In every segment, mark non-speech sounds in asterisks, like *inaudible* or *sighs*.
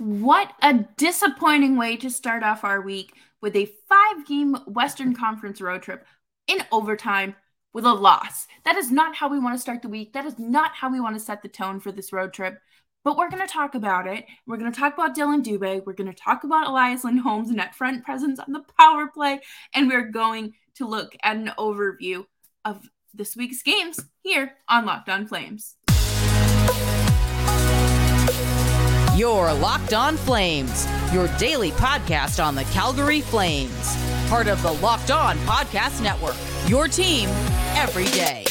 What a disappointing way to start off our week with a five game Western Conference road trip in overtime with a loss. That is not how we want to start the week. That is not how we want to set the tone for this road trip. But we're going to talk about it. We're going to talk about Dylan Dubé. We're going to talk about Elias Lindholm's net front presence on the power play. And we're going to look at an overview of this week's games here on Locked On Flames. Your Locked On Flames, your daily podcast on the Calgary Flames. Part of the Locked On Podcast Network, your team every day.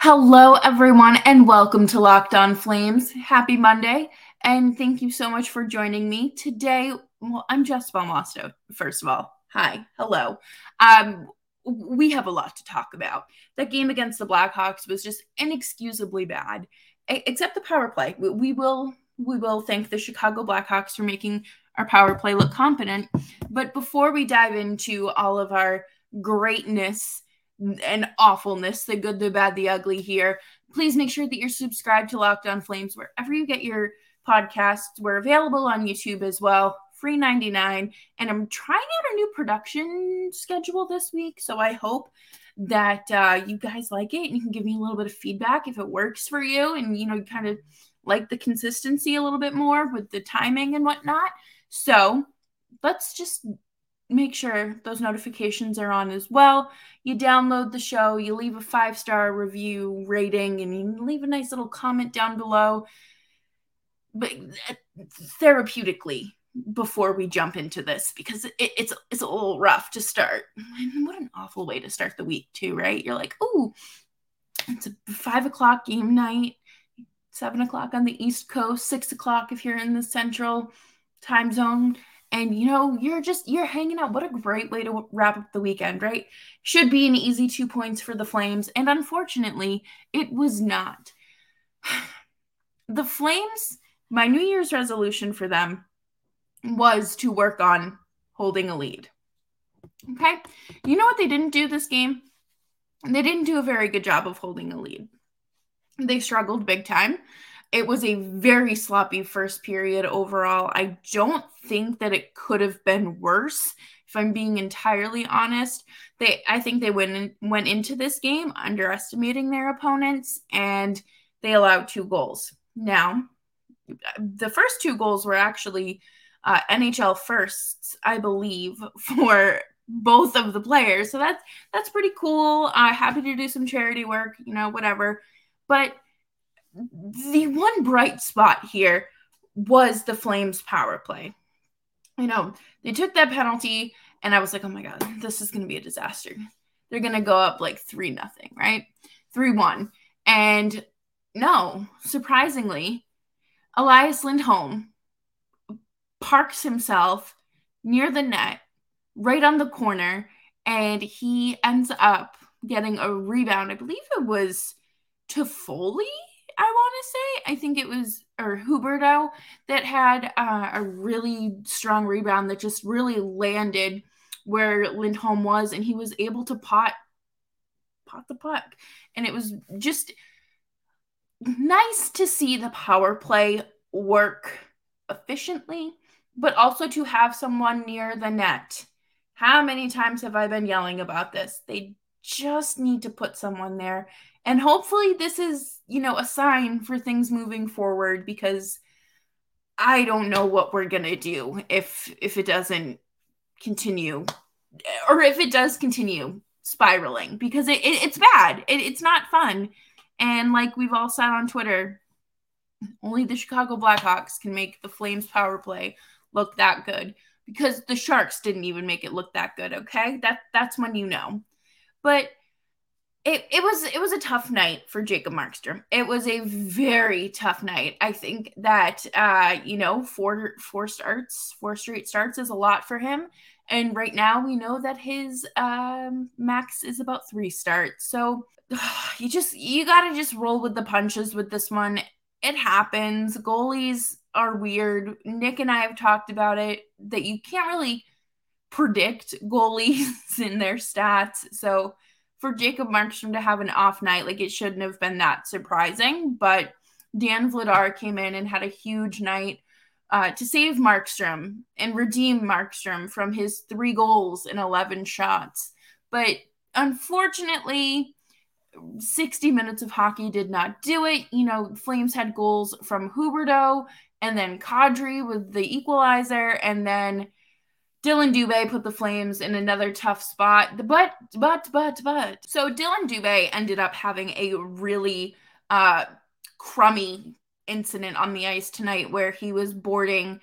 Hello, everyone, and welcome to Locked On Flames. Happy Monday, and thank you so much for joining me today. Well, I'm Jess Belmosto, first of all. Hi, hello. Um, we have a lot to talk about. That game against the Blackhawks was just inexcusably bad, except the power play. We will we will thank the Chicago Blackhawks for making our power play look competent. But before we dive into all of our greatness and awfulness, the good, the bad, the ugly here, please make sure that you're subscribed to Locked On Flames wherever you get your podcasts. We're available on YouTube as well free 99 and i'm trying out a new production schedule this week so i hope that uh, you guys like it and you can give me a little bit of feedback if it works for you and you know you kind of like the consistency a little bit more with the timing and whatnot. So let's just make sure those notifications are on as well. You download the show you leave a five star review rating and you leave a nice little comment down below but uh, therapeutically before we jump into this because it, it's it's a little rough to start. And what an awful way to start the week too, right? You're like, oh, it's a five o'clock game night, seven o'clock on the East Coast, six o'clock if you're in the Central time zone, and you know you're just you're hanging out. What a great way to wrap up the weekend, right? Should be an easy two points for the Flames, and unfortunately, it was not. *sighs* The Flames, my New Year's resolution for them was to work on holding a lead. Okay. You know what they didn't do this game? They didn't do a very good job of holding a lead. They struggled big time. It was a very sloppy first period overall. I don't think that it could have been worse. If I'm being entirely honest, they I think they went in, went into this game underestimating their opponents and they allowed two goals. Now, the first two goals were actually uh, NHL firsts, I believe, *laughs* for both of the players. So that's that's pretty cool. Uh, happy to do some charity work, you know, whatever. But the one bright spot here was the Flames power play. You know, they took that penalty, and I was like, oh my god, this is going to be a disaster. They're going to go up like three nothing, right? Three one, and no, surprisingly, Elias Lindholm parks himself near the net, right on the corner, and he ends up getting a rebound. I believe it was Toffoli, I want to say. I think it was, or Huberdeau, that had uh, a really strong rebound that just really landed where Lindholm was, and he was able to pot pot the puck. And it was just nice to see the power play work efficiently but also to have someone near the net. How many times have I been yelling about this? They just need to put someone there. And hopefully this is, you know, a sign for things moving forward because I don't know what we're going to do if if it doesn't continue or if it does continue spiraling because it, it it's bad. It, it's not fun. And like we've all said on Twitter, only the Chicago Blackhawks can make the Flames power play look that good because the Sharks didn't even make it look that good, okay? That that's when you know. But it, it was it was a tough night for Jacob Markstrom. It was a very tough night. I think that uh, you know, four four starts, four straight starts is a lot for him. And right now we know that his um, max is about three starts. So *sighs* you just you got to just roll with the punches with this one. It happens. Goalies are weird. Nick and I have talked about it that you can't really predict goalies *laughs* in their stats. So for Jacob Markstrom to have an off night, like it shouldn't have been that surprising. But Dan Vladar came in and had a huge night uh, to save Markstrom and redeem Markstrom from his three goals in 11 shots. But unfortunately, 60 minutes of hockey did not do it. You know, Flames had goals from Huberdeau and then Kadri with the equalizer, and then Dylan Dubé put the Flames in another tough spot. But, but, but, but. So Dylan Dubé ended up having a really uh, crummy incident on the ice tonight where he was boarding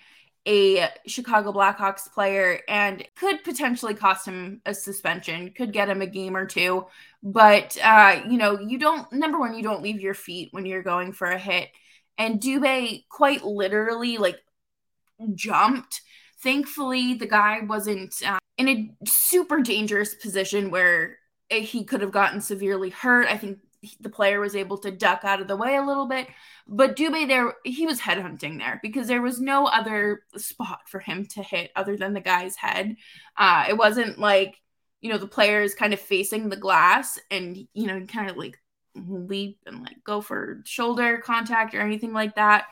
a Chicago Blackhawks player and could potentially cost him a suspension, could get him a game or two. But, uh, you know, you don't, number one, you don't leave your feet when you're going for a hit. And Dubé quite literally like jumped. Thankfully, the guy wasn't uh, in a super dangerous position where he could have gotten severely hurt. I think the player was able to duck out of the way a little bit. But Dubé there, he was headhunting there because there was no other spot for him to hit other than the guy's head. Uh, it wasn't like, you know, the player is kind of facing the glass and, you know, kind of like leap and like go for shoulder contact or anything like that.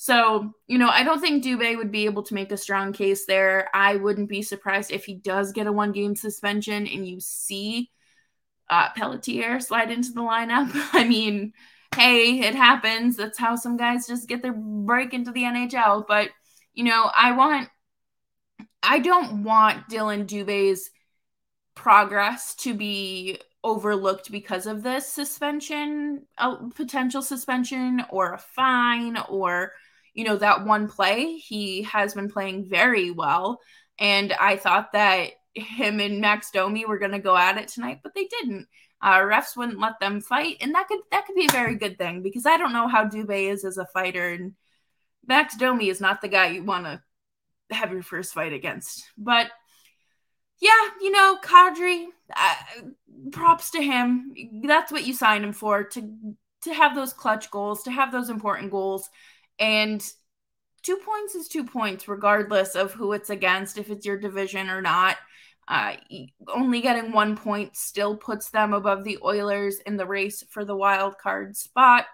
So, you know, I don't think Dubé would be able to make a strong case there. I wouldn't be surprised if he does get a one game suspension and you see uh, Pelletier slide into the lineup. *laughs* I mean, hey, it happens. That's how some guys just get their break into the NHL. But, you know, I want, I don't want Dylan Dubé's progress to be overlooked because of this suspension, a potential suspension or a fine or, you know, that one play. He has been playing very well. And I thought that him and Max Domi were going to go at it tonight, but they didn't. Uh, refs wouldn't let them fight, and that could that could be a very good thing because I don't know how Dubé is as a fighter, and Max Domi is not the guy you want to have your first fight against. But yeah, you know, Kadri, uh, props to him. That's what you signed him for to to have those clutch goals, to have those important goals, and two points is two points, regardless of who it's against, if it's your division or not. Uh, only getting one point still puts them above the Oilers in the race for the wild card spot.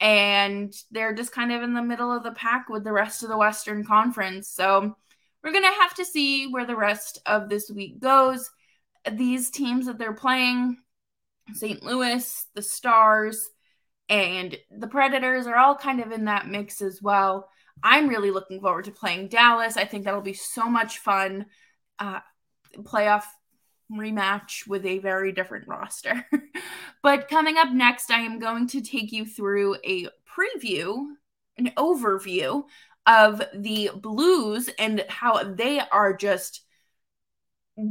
And they're just kind of in the middle of the pack with the rest of the Western Conference. So we're going to have to see where the rest of this week goes. These teams that they're playing, St. Louis, the Stars, and the Predators are all kind of in that mix as well. I'm really looking forward to playing Dallas. I think that'll be so much fun. Uh, playoff rematch with a very different roster. *laughs* but coming up next, I am going to take you through a preview, an overview of the Blues and how they are just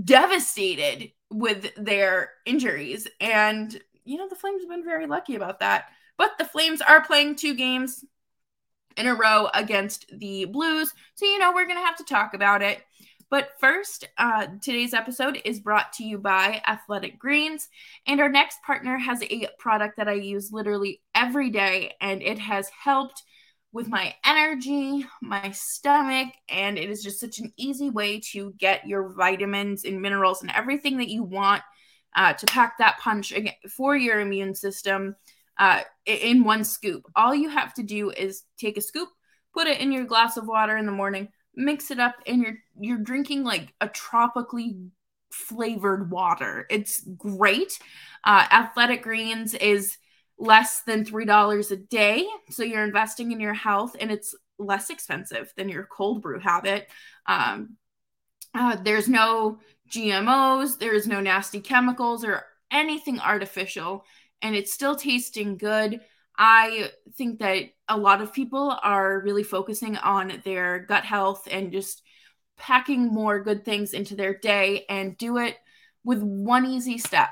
devastated with their injuries. And, you know, the Flames have been very lucky about that. But the Flames are playing two games in a row against the Blues. So, you know, we're going to have to talk about it. But first, uh, today's episode is brought to you by Athletic Greens. And our next partner has a product that I use literally every day, and it has helped with my energy, my stomach, and it is just such an easy way to get your vitamins and minerals and everything that you want uh, to pack that punch for your immune system uh, in one scoop. All you have to do is take a scoop, put it in your glass of water in the morning, mix it up and you're you're drinking like a tropically flavored water. It's great. Uh, Athletic Greens is less than $3 a day. So you're investing in your health and it's less expensive than your cold brew habit. Um, uh, there's no GMOs, there's no nasty chemicals or anything artificial, and it's still tasting good. I think that a lot of people are really focusing on their gut health and just packing more good things into their day and do it with one easy step.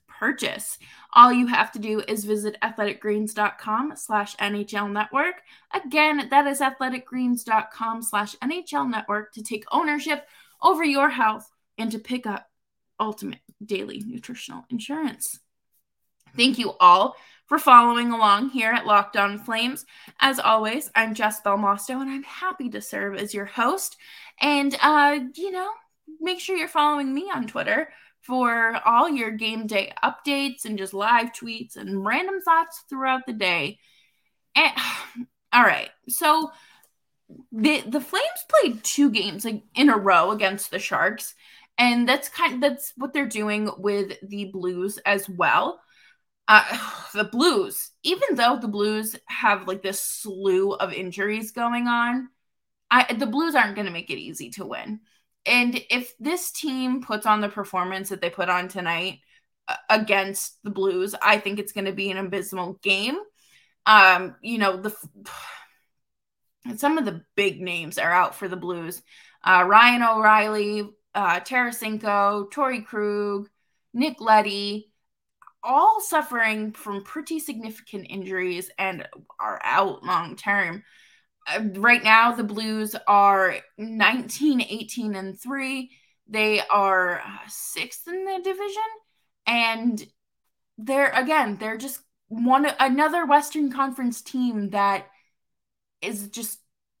purchase. All you have to do is visit athleticgreens.com slash NHL network. Again, that is athleticgreens.com slash NHL network to take ownership over your health and to pick up ultimate daily nutritional insurance. Thank you all for following along here at Locked On Flames. As always, I'm Jess Belmosto, and I'm happy to serve as your host. And, uh, you know, make sure you're following me on Twitter for all your game day updates and just live tweets and random thoughts throughout the day. And, *sighs* all right, so the the Flames played two games like in a row against the Sharks, and that's kind of, that's what they're doing with the Blues as well. Uh, *sighs* the Blues, even though the Blues have like this slew of injuries going on, I the Blues aren't going to make it easy to win. And if this team puts on the performance that they put on tonight uh, against the Blues, I think it's going to be an abysmal game. Um, you know, the *sighs* some of the big names are out for the Blues. Uh, Ryan O'Reilly, uh, Tarasenko, Torey Krug, Nick Leddy, all suffering from pretty significant injuries and are out long term. Uh, right now the blues are 19 18 and 3 they are uh, sixth in the division. And they're again they're just one another western conference team that is just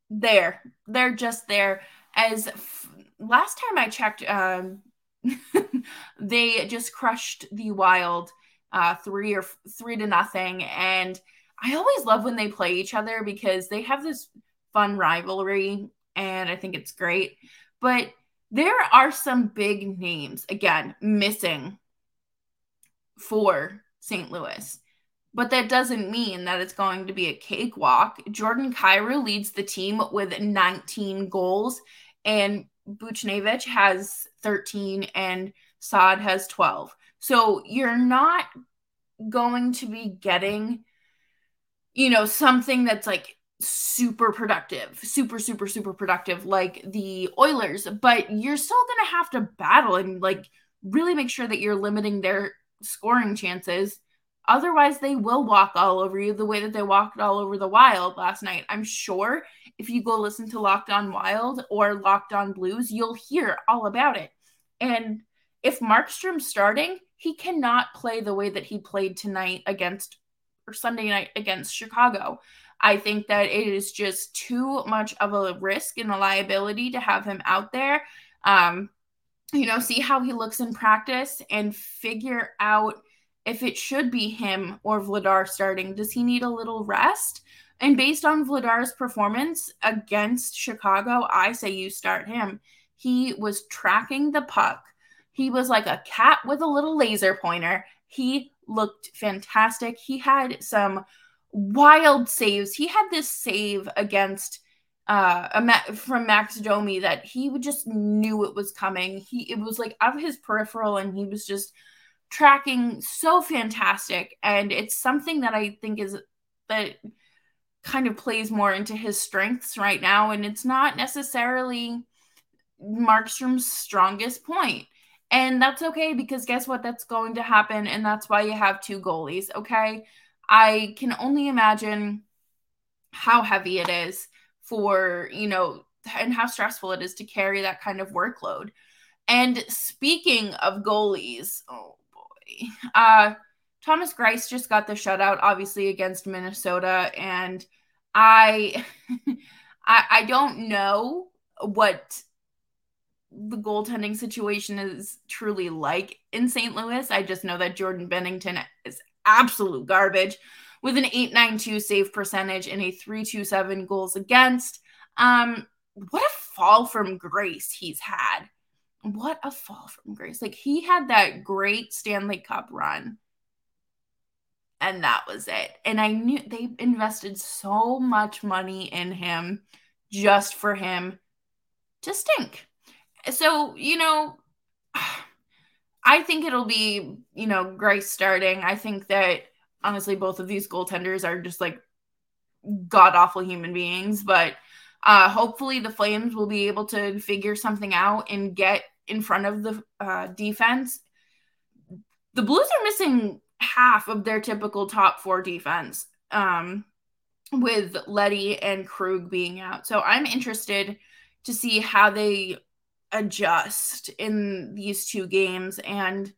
there. They're just there. As f- last time i checked um *laughs* they just crushed the wild uh three or three to nothing. And I always love when they play each other because they have this fun rivalry and I think it's great. But there are some big names again missing for St. Louis. But that doesn't mean that it's going to be a cakewalk. Jordan Kyrou leads the team with 19 goals, and Buchnevich has 13, and Saad has 12. So you're not going to be getting you know, something that's like super productive, super, super, super productive, like the Oilers, but you're still going to have to battle and like really make sure that you're limiting their scoring chances. Otherwise, they will walk all over you the way that they walked all over the Wild last night. I'm sure if you go listen to Locked On Wild or Locked On Blues, you'll hear all about it. And if Markstrom's starting, he cannot play the way that he played tonight against or Sunday night against Chicago. I think that it is just too much of a risk and a liability to have him out there. Um, you know, see how he looks in practice and figure out if it should be him or Vladar starting. Does he need a little rest? And based on Vladar's performance against Chicago, I say you start him. He was tracking the puck. He was like a cat with a little laser pointer. He looked fantastic. He had some wild saves. He had this save against uh from Max Domi that he just knew it was coming. He it was like of his peripheral and he was just tracking so fantastic and it's something that I think is that kind of plays more into his strengths right now and it's not necessarily Markstrom's strongest point. And that's okay because guess what? That's going to happen. And that's why you have two goalies. Okay. I can only imagine how heavy it is for, you know, and how stressful it is to carry that kind of workload. And speaking of goalies, oh boy, uh, Thomas Greiss just got the shutout, obviously against Minnesota, and I, *laughs* I, I don't know what the goaltending situation is truly like in St. Louis. I just know that Jordan Binnington is absolute garbage with an 892 save percentage and a 327 goals against. Um, what a fall from grace he's had. What a fall from grace. Like he had that great Stanley Cup run. And that was it. And I knew they invested so much money in him just for him to stink so you know i think it'll be you know Greiss starting i think that honestly both of these goaltenders are just like god awful human beings but uh hopefully the flames will be able to figure something out and get in front of the uh, defense the Blues are missing half of their typical top four defense. Um, with Leddy and Krug being out. So I'm interested to see how they adjust in these two games. And,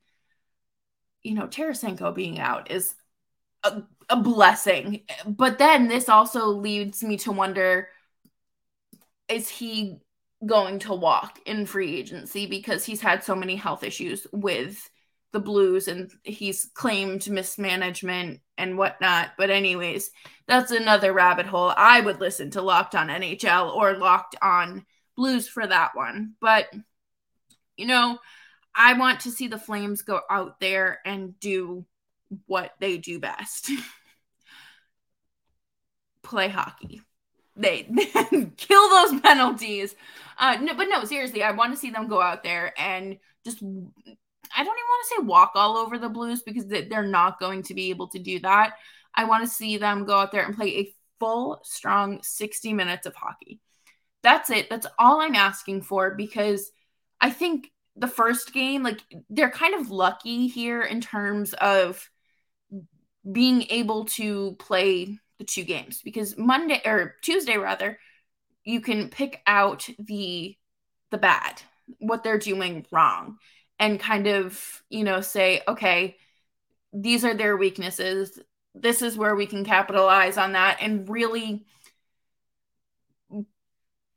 you know, Tarasenko being out is a, a blessing. But then this also leads me to wonder is he going to walk in free agency because he's had so many health issues with the Blues and he's claimed mismanagement and whatnot. But, anyways, that's another rabbit hole. I would listen to Locked on NHL or Locked on Blues for that one. But, you know, I want to see the Flames go out there and do what they do best *laughs* play hockey. They, *laughs* kill those penalties. Uh, no, but no, seriously, I want to see them go out there and just I don't even want to say walk all over the Blues because they're not going to be able to do that. I want to see them go out there and play a full, strong 60 minutes of hockey. That's it. That's all I'm asking for because I think the first game, like, they're kind of lucky here in terms of being able to play the two games because Monday or Tuesday, rather, you can pick out the the bad what they're doing wrong and kind of, you know, say, okay, these are their weaknesses. This is where we can capitalize on that and really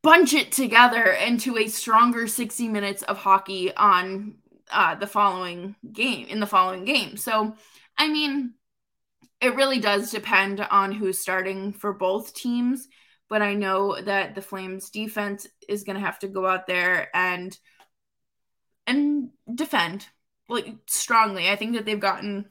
bunch it together into a stronger 60 minutes of hockey on uh, the following game, in the following game. So, I mean, it really does depend on who's starting for both teams. But I know that the Flames defense is going to have to go out there and and defend like strongly. I think that they've gotten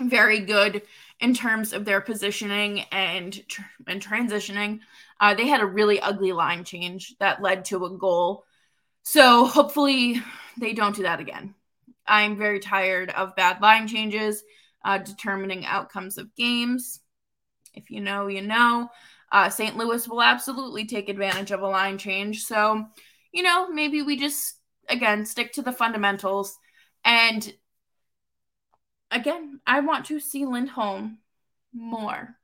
very good in terms of their positioning and and transitioning. Uh, they had a really ugly line change that led to a goal. So hopefully they don't do that again. I'm very tired of bad line changes, uh, determining outcomes of games. If you know, you know. Uh, St. Louis will absolutely take advantage of a line change. So, you know, maybe we just again, stick to the fundamentals. And again, I want to see Lindholm more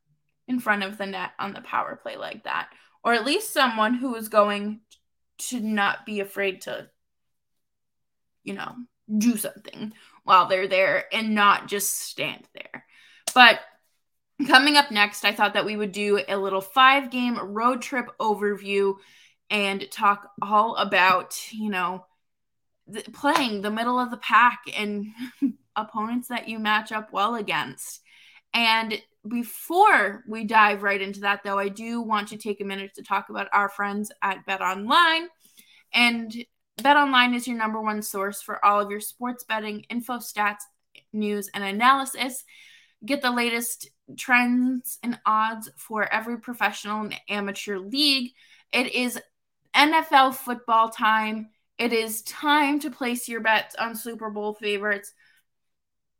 in front of the net on the power play like that, or at least someone who is going to not be afraid to, you know, do something while they're there and not just stand there. But coming up next, I thought that we would do a little five game road trip overview and talk all about, you know, th- playing the middle of the pack and *laughs* opponents that you match up well against. And before we dive right into that, though, I do want to take a minute to talk about our friends at Bet Online. And Bet Online is your number one source for all of your sports betting info, stats, news, and analysis. Get the latest trends and odds for every professional and amateur league. It is NFL football time. It is time to place your bets on Super Bowl favorites.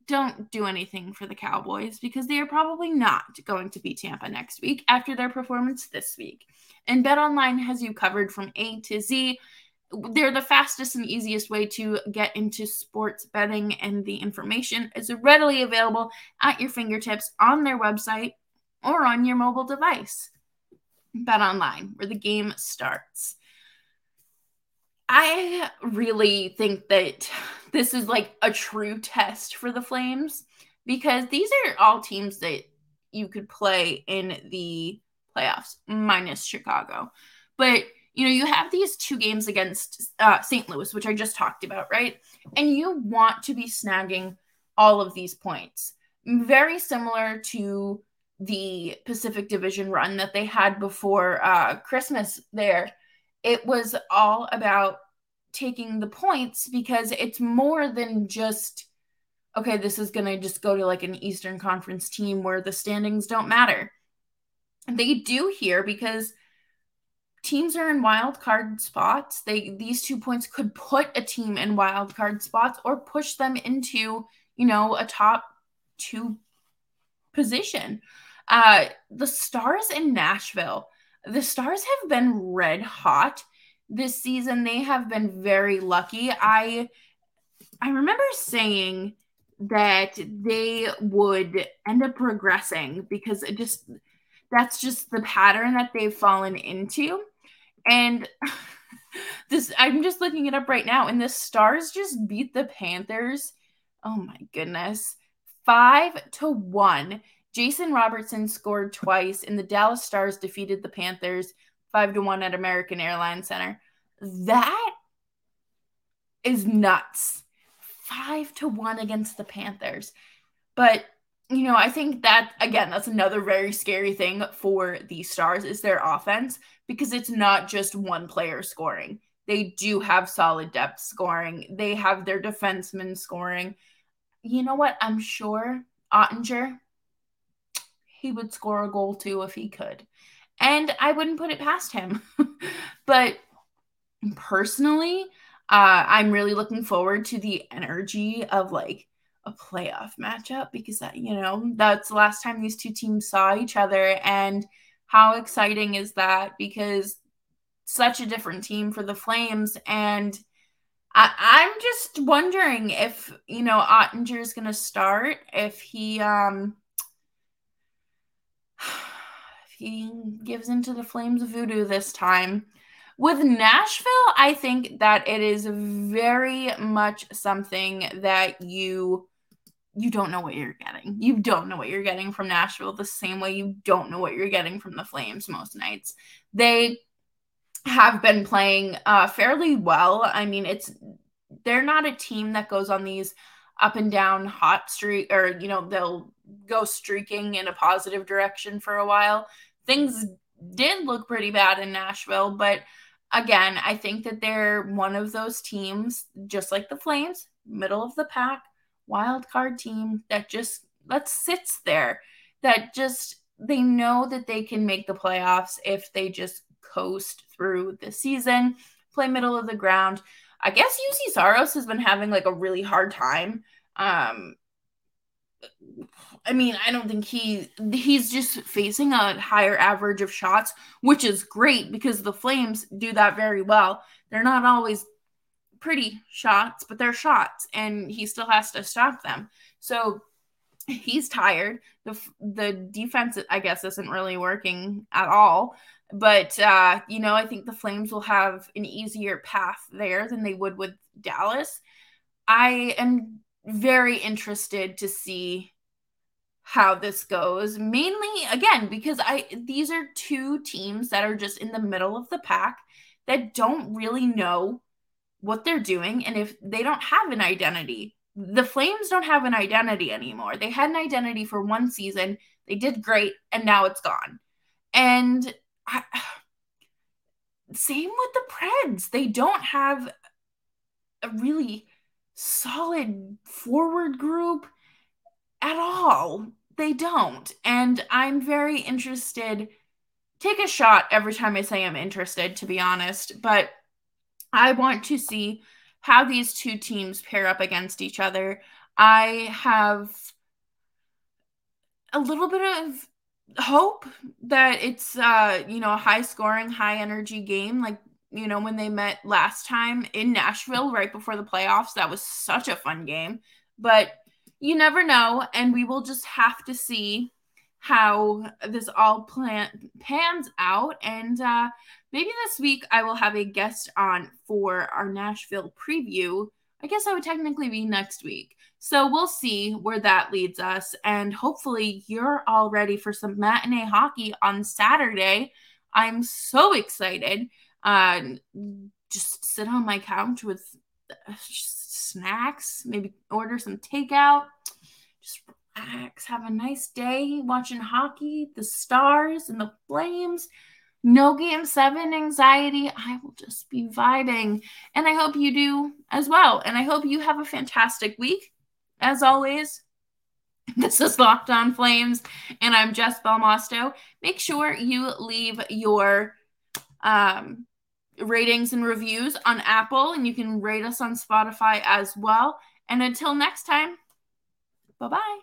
Don't do anything for the Cowboys because they are probably not going to beat Tampa next week after their performance this week. And BetOnline has you covered from A to Z. They're the fastest and easiest way to get into sports betting, and the information is readily available at your fingertips on their website or on your mobile device. BetOnline, where the game starts. I really think that this is like a true test for the Flames because these are all teams that you could play in the playoffs, minus Chicago. But you know, you have these two games against uh, St. Louis, which I just talked about, right? And you want to be snagging all of these points. Very similar to the Pacific Division run that they had before uh, Christmas there it was all about taking the points because it's more than just okay this is going to just go to like an eastern conference team where the standings don't matter. They do here because teams are in wild card spots. They these two points could put a team in wild card spots or push them into you know a top two position. Uh the stars in nashville the Stars have been red hot this season. They have been very lucky. I I remember saying that they would end up progressing because it just that's just the pattern that they've fallen into. And *laughs* this I'm just looking it up right now and the Stars just beat the Panthers. Oh my goodness. 5 to 1. Jason Robertson scored twice and the Dallas Stars defeated the Panthers 5 to 1 at American Airlines Center. That is nuts. 5 to 1 against the Panthers. But you know, I think that again, that's another very scary thing for the Stars is their offense because it's not just one player scoring. They do have solid depth scoring. They have their defensemen scoring. You know what? I'm sure Oettinger, he would score a goal too if he could. And I wouldn't put it past him. *laughs* but personally, uh, I'm really looking forward to the energy of like a playoff matchup because that, you know, that's the last time these two teams saw each other. And how exciting is that? Because such a different team for the Flames. And I, am just wondering if, you know, Oettinger is going to start, if he, um, *sighs* he gives into the Flames of voodoo this time. With Nashville, I think that it is very much something that you you don't know what you're getting. You don't know what you're getting from Nashville the same way you don't know what you're getting from the Flames most nights. They have been playing uh, fairly well. I mean, it's they're not a team that goes on these up and down hot streak or you know they'll go streaking in a positive direction for a while. Things did look pretty bad in Nashville, but again, I think that they're one of those teams just like the Flames, middle of the pack wild card team that just that sits there that just they know that they can make the playoffs if they just coast through the season, play middle of the ground. I guess Juuse Saros has been having like a really hard time. Um I mean, I don't think he he's just facing a higher average of shots, which is great because the Flames do that very well. They're not always pretty shots, but they're shots, and he still has to stop them. So he's tired. The the defense, I guess, isn't really working at all. But uh, you know, I think the Flames will have an easier path there than they would with Dallas. I am very interested to see how this goes mainly again because i these are two teams that are just in the middle of the pack that don't really know what they're doing and if they don't have an identity. The Flames don't have an identity anymore. They had an identity for one season. They did great and now it's gone. And I, *sighs* same with the Preds. They don't have a really solid forward group at all. They don't. And I'm very interested. Take a shot every time I say I'm interested, to be honest. But I want to see how these two teams pair up against each other. I have a little bit of hope that it's uh you know a high scoring high energy game like you know when they met last time in Nashville right before the playoffs that was such a fun game but you never know and we will just have to see how this all plan pans out and uh maybe this week I will have a guest on for our Nashville preview. I guess I would technically be next week. So we'll see where that leads us. And hopefully, you're all ready for some matinee hockey on Saturday. I'm so excited. Uh, just sit on my couch with uh, snacks, maybe order some takeout, just relax, have a nice day watching hockey, the stars and the flames no game seven anxiety. I will just be vibing. And I hope you do as well. And I hope you have a fantastic week. As always, *laughs* this is Locked On Flames, and I'm Jess Belmosto. Make sure you leave your um, ratings and reviews on Apple, and you can rate us on Spotify as well. And until next time, bye bye.